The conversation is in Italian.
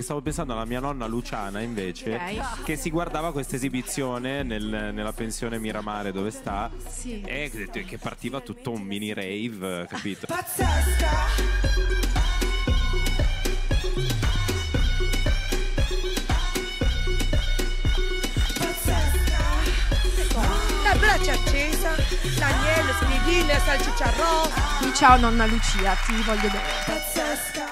Stavo pensando alla mia nonna Luciana invece, okay. che si guardava questa esibizione nel- nella pensione Miramare dove sta Sì. e che che partiva tutto un mini rave, capito? La braccia accesa, eh, l'agnello, spiedine, salsiccia rosa. Ciao nonna Lucia, ti voglio bene. Pazzesca.